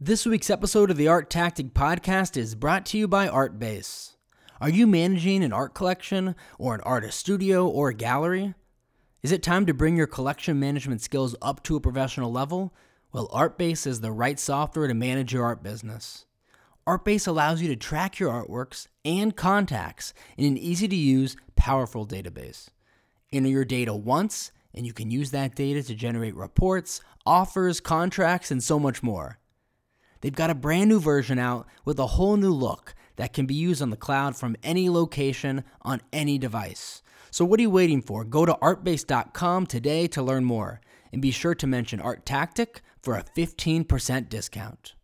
This week's episode of the ArtTactic Podcast is brought to you by Artbase. Are you managing an art collection, or an artist studio, or a gallery? Is it time to bring your collection management skills up to a professional level? Well, Artbase is the right software to manage your art business. Artbase allows you to track your artworks and contacts in an easy to use, powerful database. Enter your data once, and you can use that data to generate reports, offers, contracts, and so much more. They've got a brand new version out with a whole new look that can be used on the cloud from any location on any device. So, what are you waiting for? Go to artbase.com today to learn more and be sure to mention ArtTactic for a 15% discount.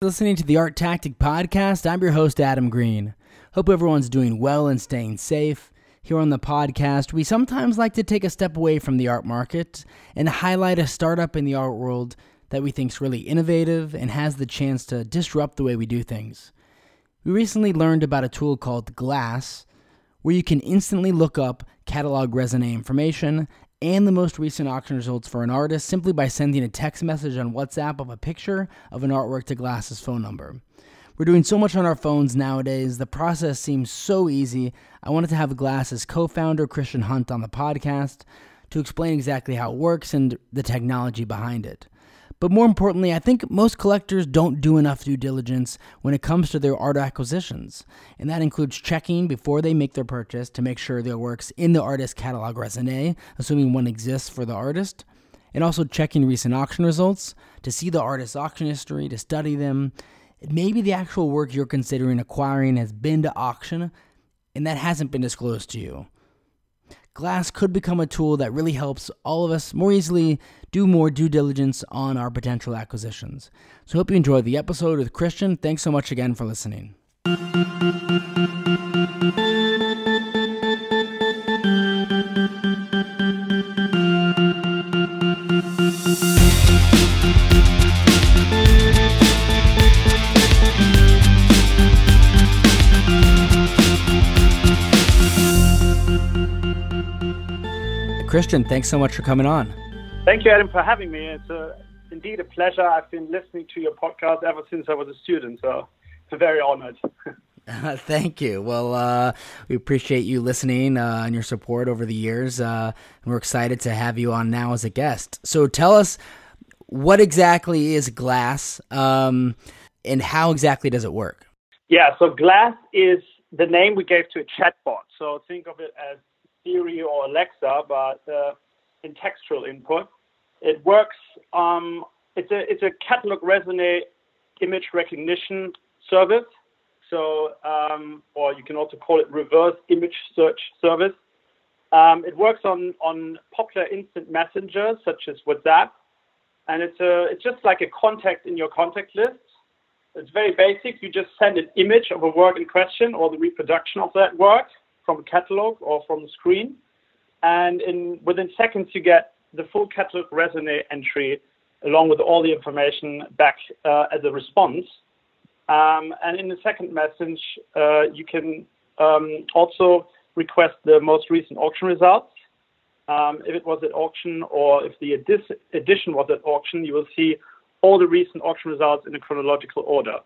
Listening to the ArtTactic podcast, I'm your host, Adam Green. Hope everyone's doing well and staying safe. Here on the podcast, we sometimes like to take a step away from the art market and highlight a startup in the art world that we think is really innovative and has the chance to disrupt the way we do things. We recently learned about a tool called Glass, where you can instantly look up catalog raisonné information and the most recent auction results for an artist simply by sending a text message on WhatsApp of a picture of an artwork to Glass's phone number. We're doing so much on our phones nowadays, the process seems so easy. I wanted to have Glass's co founder, Christian Hunt, on the podcast to explain exactly how it works and the technology behind it. But more importantly, I think most collectors don't do enough due diligence when it comes to their art acquisitions. And that includes checking before they make their purchase to make sure their work's in the artist catalog raisonné, assuming one exists for the artist, and also checking recent auction results to see the artist's auction history, to study them. Maybe the actual work you're considering acquiring has been to auction and that hasn't been disclosed to you. Glass could become a tool that really helps all of us more easily do more due diligence on our potential acquisitions. So, hope you enjoyed the episode with Christian. Thanks so much again for listening. Christian, thanks so much for coming on. Thank you, Adam, for having me. It's a, indeed a pleasure. I've been listening to your podcast ever since I was a student, so I'm very honored. Uh, thank you. Well, uh, we appreciate you listening uh, and your support over the years. Uh, and we're excited to have you on now as a guest. So tell us what exactly is Glass um, and how exactly does it work? Yeah, so Glass is the name we gave to a chatbot. So think of it as Siri or Alexa, but uh, in textual input. It works. Um, it's a it's a catalog raisonné image recognition service. So, um, or you can also call it reverse image search service. Um, it works on on popular instant messengers such as WhatsApp, and it's a it's just like a contact in your contact list. It's very basic. You just send an image of a work in question or the reproduction of that work from a catalog or from the screen, and in within seconds you get the full catalog raisonné entry along with all the information back uh, as a response. Um, and in the second message, uh, you can um, also request the most recent auction results. Um, if it was at auction or if the edition was at auction, you will see all the recent auction results in a chronological order.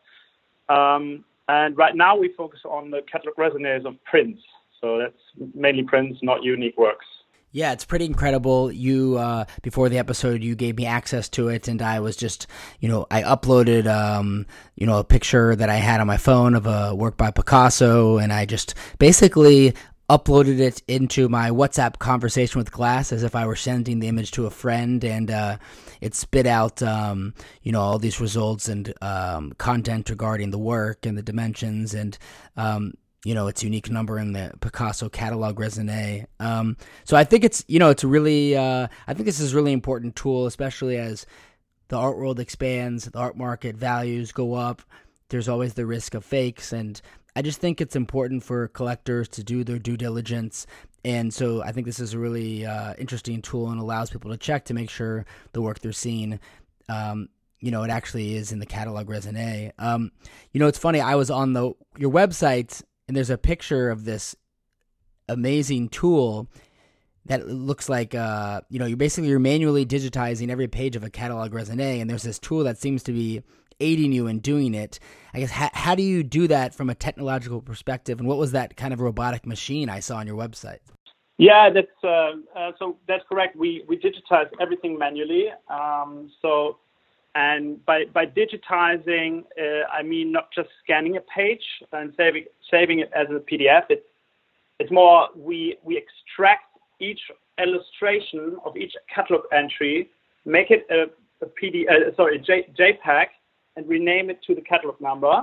Um, and right now we focus on the catalog raisonnés of prints. So that's mainly prints, not unique works. Yeah, it's pretty incredible. You uh, before the episode, you gave me access to it, and I was just, you know, I uploaded, um, you know, a picture that I had on my phone of a work by Picasso, and I just basically uploaded it into my WhatsApp conversation with Glass as if I were sending the image to a friend, and uh, it spit out, um, you know, all these results and um, content regarding the work and the dimensions, and um, you know its unique number in the Picasso catalog raisonné. Um, so I think it's you know it's really uh, I think this is a really important tool, especially as the art world expands, the art market values go up. There's always the risk of fakes, and I just think it's important for collectors to do their due diligence. And so I think this is a really uh, interesting tool and allows people to check to make sure the work they're seeing um, you know, it actually is in the catalog raisonné. Um, you know, it's funny. I was on the your website and there's a picture of this amazing tool that looks like uh, you know you're basically you're manually digitizing every page of a catalog raisonné and there's this tool that seems to be aiding you in doing it. I guess how, how do you do that from a technological perspective, and what was that kind of robotic machine I saw on your website? Yeah, that's uh, uh, so that's correct. We we digitize everything manually. Um, so, and by by digitizing, uh, I mean not just scanning a page and saving saving it as a PDF. It's it's more we we extract each illustration of each catalog entry, make it a, a PD, uh, sorry, JPEG, and rename it to the catalog number.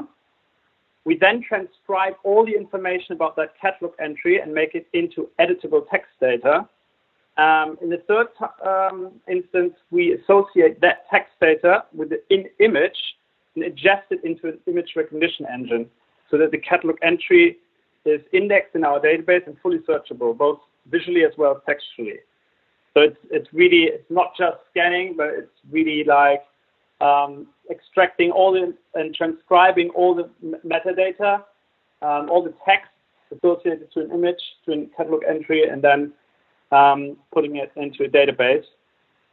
We then transcribe all the information about that catalog entry and make it into editable text data. Um, in the third um, instance, we associate that text data with the in image and adjust it into an image recognition engine so that the catalog entry is indexed in our database and fully searchable, both visually as well as textually. So it's it's really it's not just scanning, but it's really like um, extracting all the and transcribing all the metadata, um, all the text associated to an image, to a catalog entry, and then um, putting it into a database.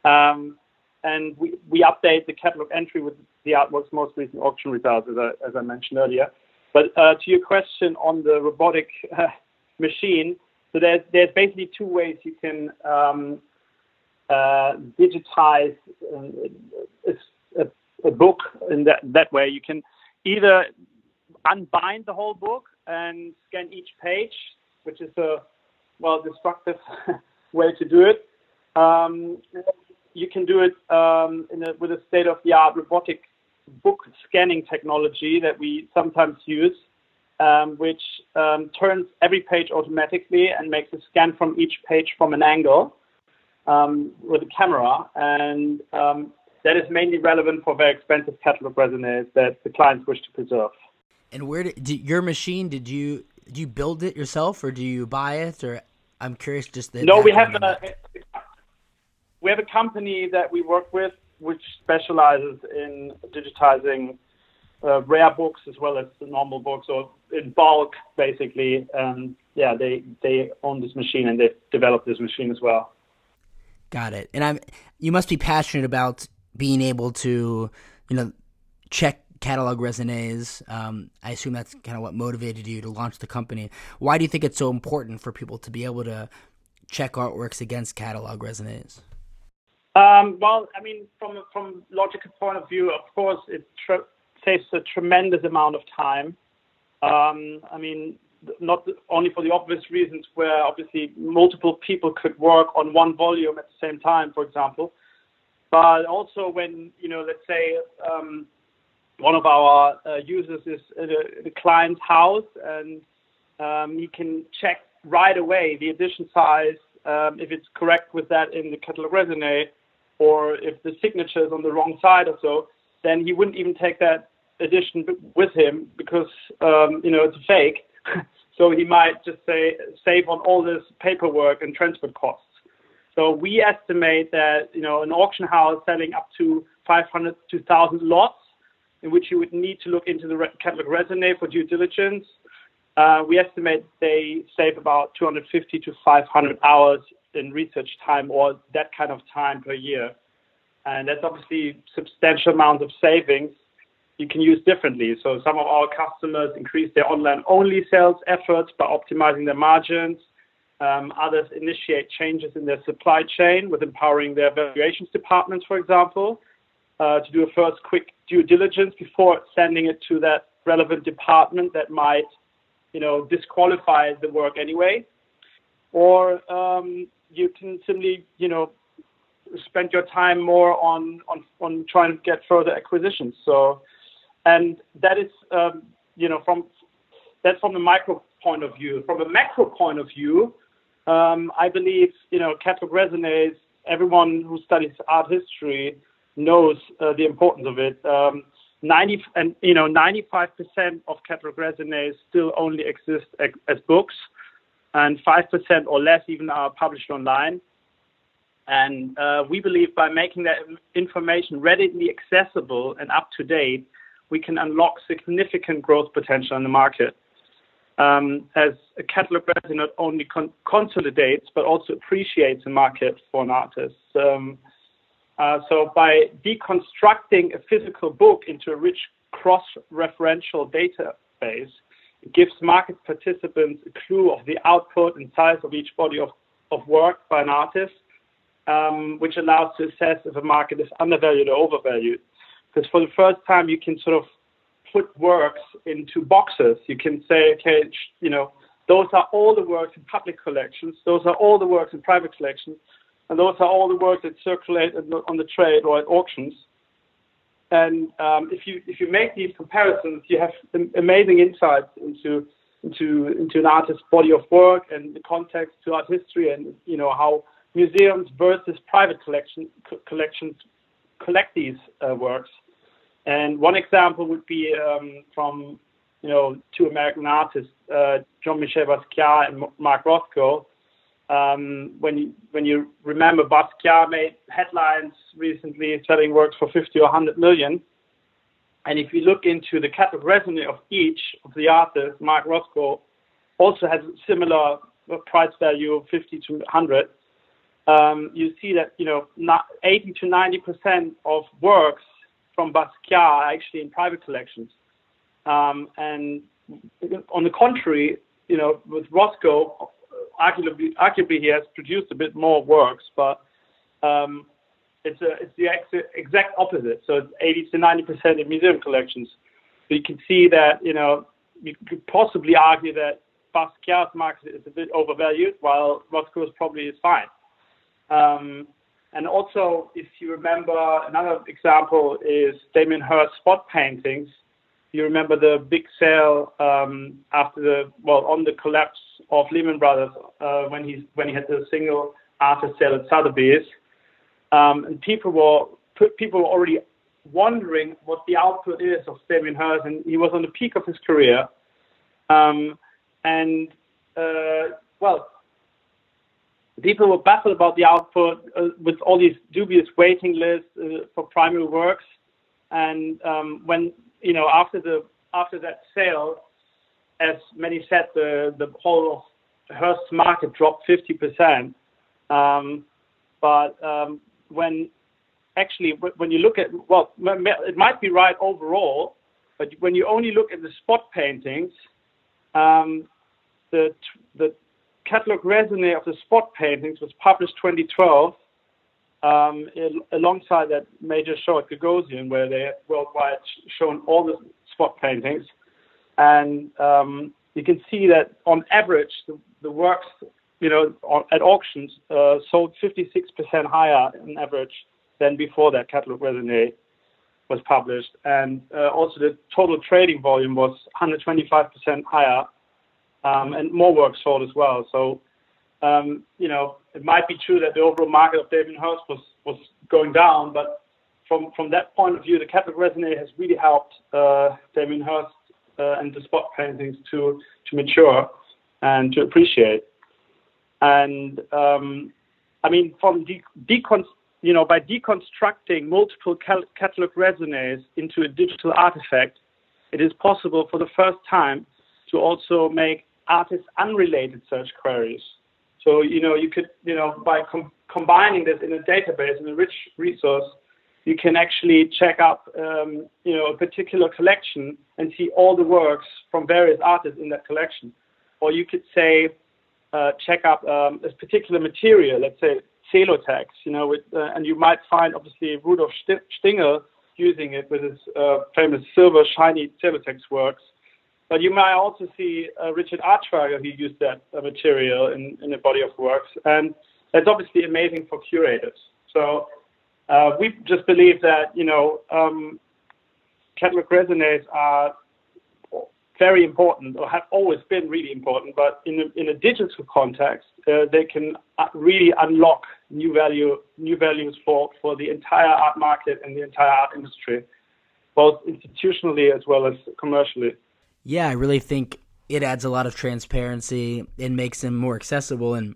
Um, and we, we update the catalog entry with the artwork's most recent auction results, as I, as I mentioned earlier. But uh, to your question on the robotic uh, machine, so there's there's basically two ways you can um, uh, digitize uh, a, a, book in that that way. You can either unbind the whole book and scan each page, which is a well destructive way to do it. Um, you can do it um, a, with a state-of-the-art robotic book scanning technology that we sometimes use um, which um, turns every page automatically and makes a scan from each page from an angle um, with a camera. And um, that is mainly relevant for very expensive catalog raisonnés that the clients wish to preserve. And where did, did your machine? Did you did you build it yourself, or do you buy it? Or I'm curious, just the no. We have a we have a company that we work with, which specializes in digitizing uh, rare books as well as the normal books, or in bulk, basically. Um, yeah, they they own this machine and they developed this machine as well. Got it. And I'm you must be passionate about being able to, you know, check catalog raisonnés. Um, I assume that's kind of what motivated you to launch the company. Why do you think it's so important for people to be able to check artworks against catalog raisonnés? Um, well, I mean, from from logical point of view, of course, it tr- saves a tremendous amount of time. Um, I mean, not only for the obvious reasons where obviously multiple people could work on one volume at the same time, for example, but also when, you know, let's say um, one of our uh, users is at a, the client's house and um, he can check right away the edition size, um, if it's correct with that in the catalog raisonné, or if the signature is on the wrong side or so, then he wouldn't even take that edition with him because um, you know it's a fake. so he might just say save on all this paperwork and transport costs. So we estimate that you know an auction house selling up to 500 to 1,000 lots, in which you would need to look into the catalog raisonné for due diligence. Uh, we estimate they save about 250 to 500 hours in research time or that kind of time per year. And that's obviously substantial amount of savings you can use differently. So some of our customers increase their online-only sales efforts by optimizing their margins. Um, others initiate changes in their supply chain with empowering their valuations departments, for example, uh, to do a first quick due diligence before sending it to that relevant department that might, you know, disqualify the work anyway. Or um, you can simply, you know, spend your time more on, on, on trying to get further acquisitions. So and that is, um, you know, from that's from the micro point of view. From a macro point of view, um, I believe, you know, catalog raisonnés. Everyone who studies art history knows uh, the importance of it. Um, 90 and you know 95% of catalog raisonnés still only exist as, books, and 5% or less even are published online. And uh, we believe by making that information readily accessible and up to date, we can unlock significant growth potential in the market. Um, as a catalog brand not only con- consolidates but also appreciates the market for an artist. Um, Uh, so by deconstructing a physical book into a rich cross-referential database, it gives market participants a clue of the output and size of each body of, of work by an artist, um, which allows to assess if a market is undervalued or overvalued. Because for the first time, you can sort of put works into boxes. You can say, okay, you know, those are all the works in public collections, those are all the works in private collections, and those are all the works that circulate on the trade or at auctions. And um, if you if you make these comparisons, you have amazing insights into into into an artist's body of work and the context to art history, and you know how museums versus private collection collections collect these uh, works. And one example would be um, from you know two American artists, uh, Jean-Michel Basquiat and Mark Rothko. Um, when you when you remember Basquiat made headlines recently selling works for 50 or 100 million, and if you look into the catalog raisonné of each of the artists, Mark Rothko also has a similar price value of 50 to 100. Um, you see that you know 80 to 90 percent of works from Basquiat are actually in private collections. Um, and on the contrary, you know, with Rothko, arguably, arguably he has produced a bit more works, but um, it's, a, it's the ex- exact opposite. So it's 80 to 90 percent in museum collections. So you can see that, you know, you could possibly argue that Basquiat's market is a bit overvalued, while Rothko's probably is fine. Um, and also, if you remember, another example is Damien Hirst spot paintings. You remember the big sale um, after the well on the collapse of Lehman Brothers uh, when he when he had the single artist sale at Sotheby's, um, and people were people were already wondering what the output is of Damien Hirst, and he was on the peak of his career. Um, and uh, well, people were baffled about the output uh, with all these dubious waiting lists uh, for primary works. And um, when you know after the after that sale, as many said, the the whole Hirst's market dropped 50%. Um, but um, when actually when you look at well, it might be right overall, but when you only look at the spot paintings, um, the the catalog raisonné of the spot paintings was published 2012 um, alongside that major show at Gagosian, where they have worldwide shown all the spot paintings. And um, you can see that on average, the, the works, you know, on, at auctions uh, sold 56% higher on average than before that catalog raisonné was published. And uh, also the total trading volume was 125% higher um, and more work sold as well. So, um, you know, it might be true that the overall market of Damien Hirst was, was going down, but from, from that point of view, the catalog raisonné has really helped uh, Damien Hirst uh, and the spot paintings to, to mature and to appreciate. And um, I mean, from de- decon- you know, by deconstructing multiple cal- catalog raisonnés into a digital artifact, it is possible for the first time to also make artist unrelated search queries. So, you know, you could, you know, by com- combining this in a database, in a rich resource, you can actually check up, um, you know, a particular collection and see all the works from various artists in that collection. Or you could say, uh, check up um, a particular material, let's say Celotex, you know, with, uh, and you might find obviously Rudolf Stingel using it with his uh, famous silver shiny Celotex works. But you might also see uh, Richard Artschwager who used that uh, material in, in a body of works. And that's obviously amazing for curators. So uh, we just believe that, you know, um, catalog raisonnés are very important or have always been really important, but in a, in a digital context, uh, they can uh, really unlock new value, new values for, for the entire art market and the entire art industry, both institutionally as well as commercially. Yeah, I really think it adds a lot of transparency and makes them more accessible. And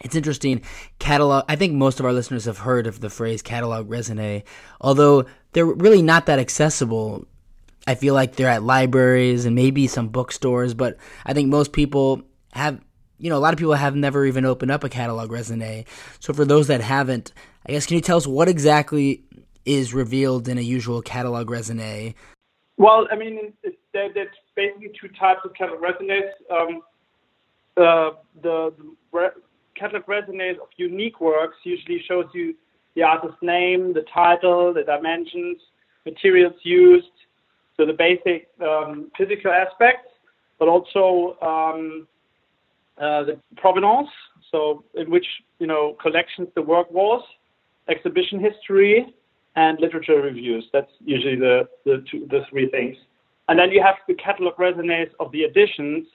it's interesting. Catalog. I think most of our listeners have heard of the phrase catalog raisonné although they're really not that accessible. I feel like they're at libraries and maybe some bookstores, but I think most people have you know, a lot of people have never even opened up a catalog raisonné So for those that haven't, I guess can you tell us what exactly is revealed in a usual catalog raisonné? Well, I mean, there, there's basically two types of catalog raisonnés. Um, uh, the, the re- catalog raisonnés of unique works usually shows you the artist's name, the title, the dimensions, materials used, so the basic um, physical aspects, but also um, uh, the provenance, so in which you know collections the work was, exhibition history, and literature reviews. That's usually the the, two, the three things. And then you have the catalog raisonnés of the editions,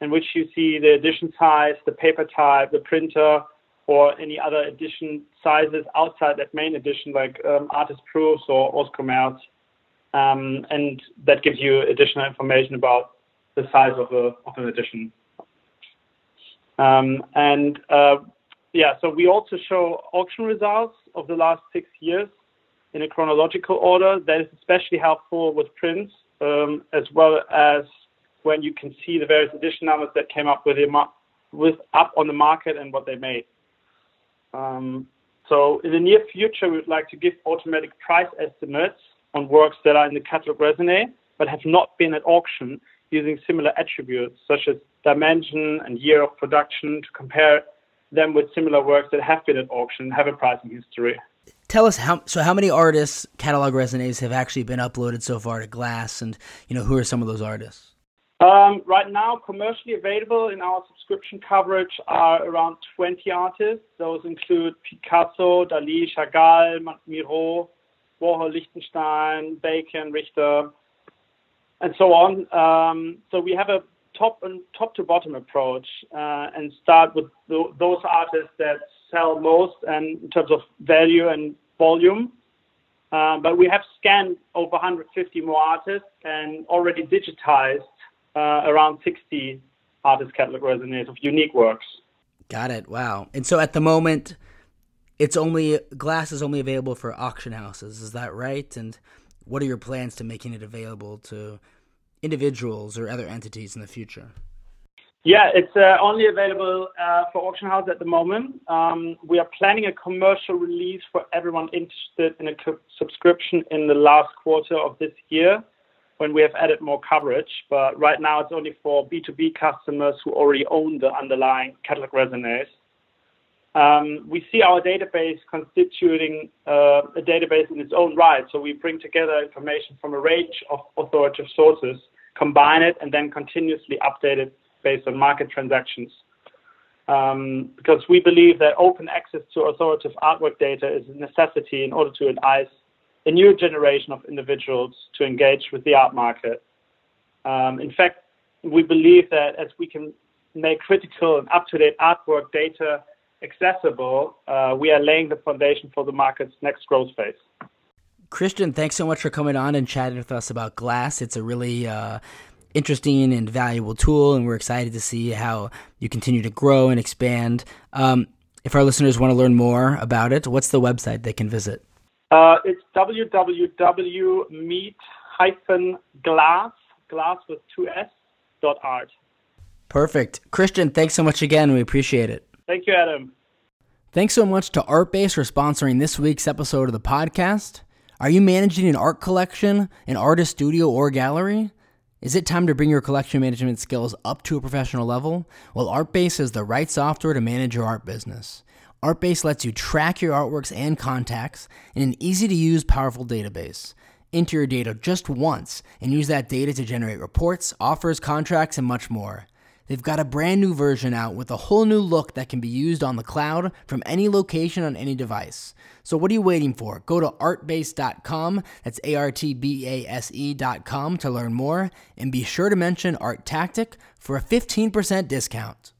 in which you see the edition size, the paper type, the printer, or any other edition sizes outside that main edition, like um, artist proofs or hors commerce. Um, and that gives you additional information about the size of, a, of an edition. Um, and uh, yeah, so we also show auction results of the last six years in a chronological order. That is especially helpful with prints, um, as well as when you can see the various edition numbers that came up with, with up on the market and what they made. Um, so in the near future, we would like to give automatic price estimates on works that are in the catalog raisonné but have not been at auction using similar attributes such as dimension and year of production to compare them with similar works that have been at auction and have a pricing history. Tell us how so how many artists catalog raisonnés have actually been uploaded so far to Glass and you know who are some of those artists? Um, right now, commercially available in our subscription coverage are around 20 artists. Those include Picasso, Dali, Chagall, Miro, Warhol, Lichtenstein, Bacon, Richter, and so on. Um, so we have a top and top to bottom approach uh, and start with th- those artists that sell most and in terms of value and volume. Uh, but we have scanned over 150 more artists and already digitized uh, around 60 artist catalog raisonnés of unique works. Got it. Wow. And so at the moment, it's only glass is only available for auction houses. Is that right? And what are your plans to making it available to individuals or other entities in the future? Yeah, it's uh, only available uh, for auction house at the moment. Um, we are planning a commercial release for everyone interested in a co- subscription in the last quarter of this year when we have added more coverage. But right now, it's only for B2B customers who already own the underlying catalog raisonnés. Um, we see our database constituting uh, a database in its own right. So we bring together information from a range of authoritative sources, combine it, and then continuously update it based on market transactions. Um, because we believe that open access to authoritative artwork data is a necessity in order to entice a new generation of individuals to engage with the art market. Um, in fact, we believe that as we can make critical and up-to-date artwork data accessible, uh, we are laying the foundation for the market's next growth phase. Christian, thanks so much for coming on and chatting with us about Glass. It's a really uh, interesting and valuable tool, and we're excited to see how you continue to grow and expand. Um, if our listeners want to learn more about it, what's the website they can visit? Uh, it's www.meet-glass, glass with two S, dot art. Perfect. Christian, thanks so much again. We appreciate it. Thank you, Adam. Thanks so much to Artbase for sponsoring this week's episode of the podcast. Are you managing an art collection, an artist studio, or gallery? Is it time to bring your collection management skills up to a professional level? Well, Artbase is the right software to manage your art business. Artbase lets you track your artworks and contacts in an easy to use, powerful database. Enter your data just once and use that data to generate reports, offers, contracts, and much more. They've got a brand new version out with a whole new look that can be used on the cloud from any location on any device. So, what are you waiting for? Go to artbase.com, that's A R T B A S E.com to learn more, and be sure to mention ArtTactic for a 15% discount.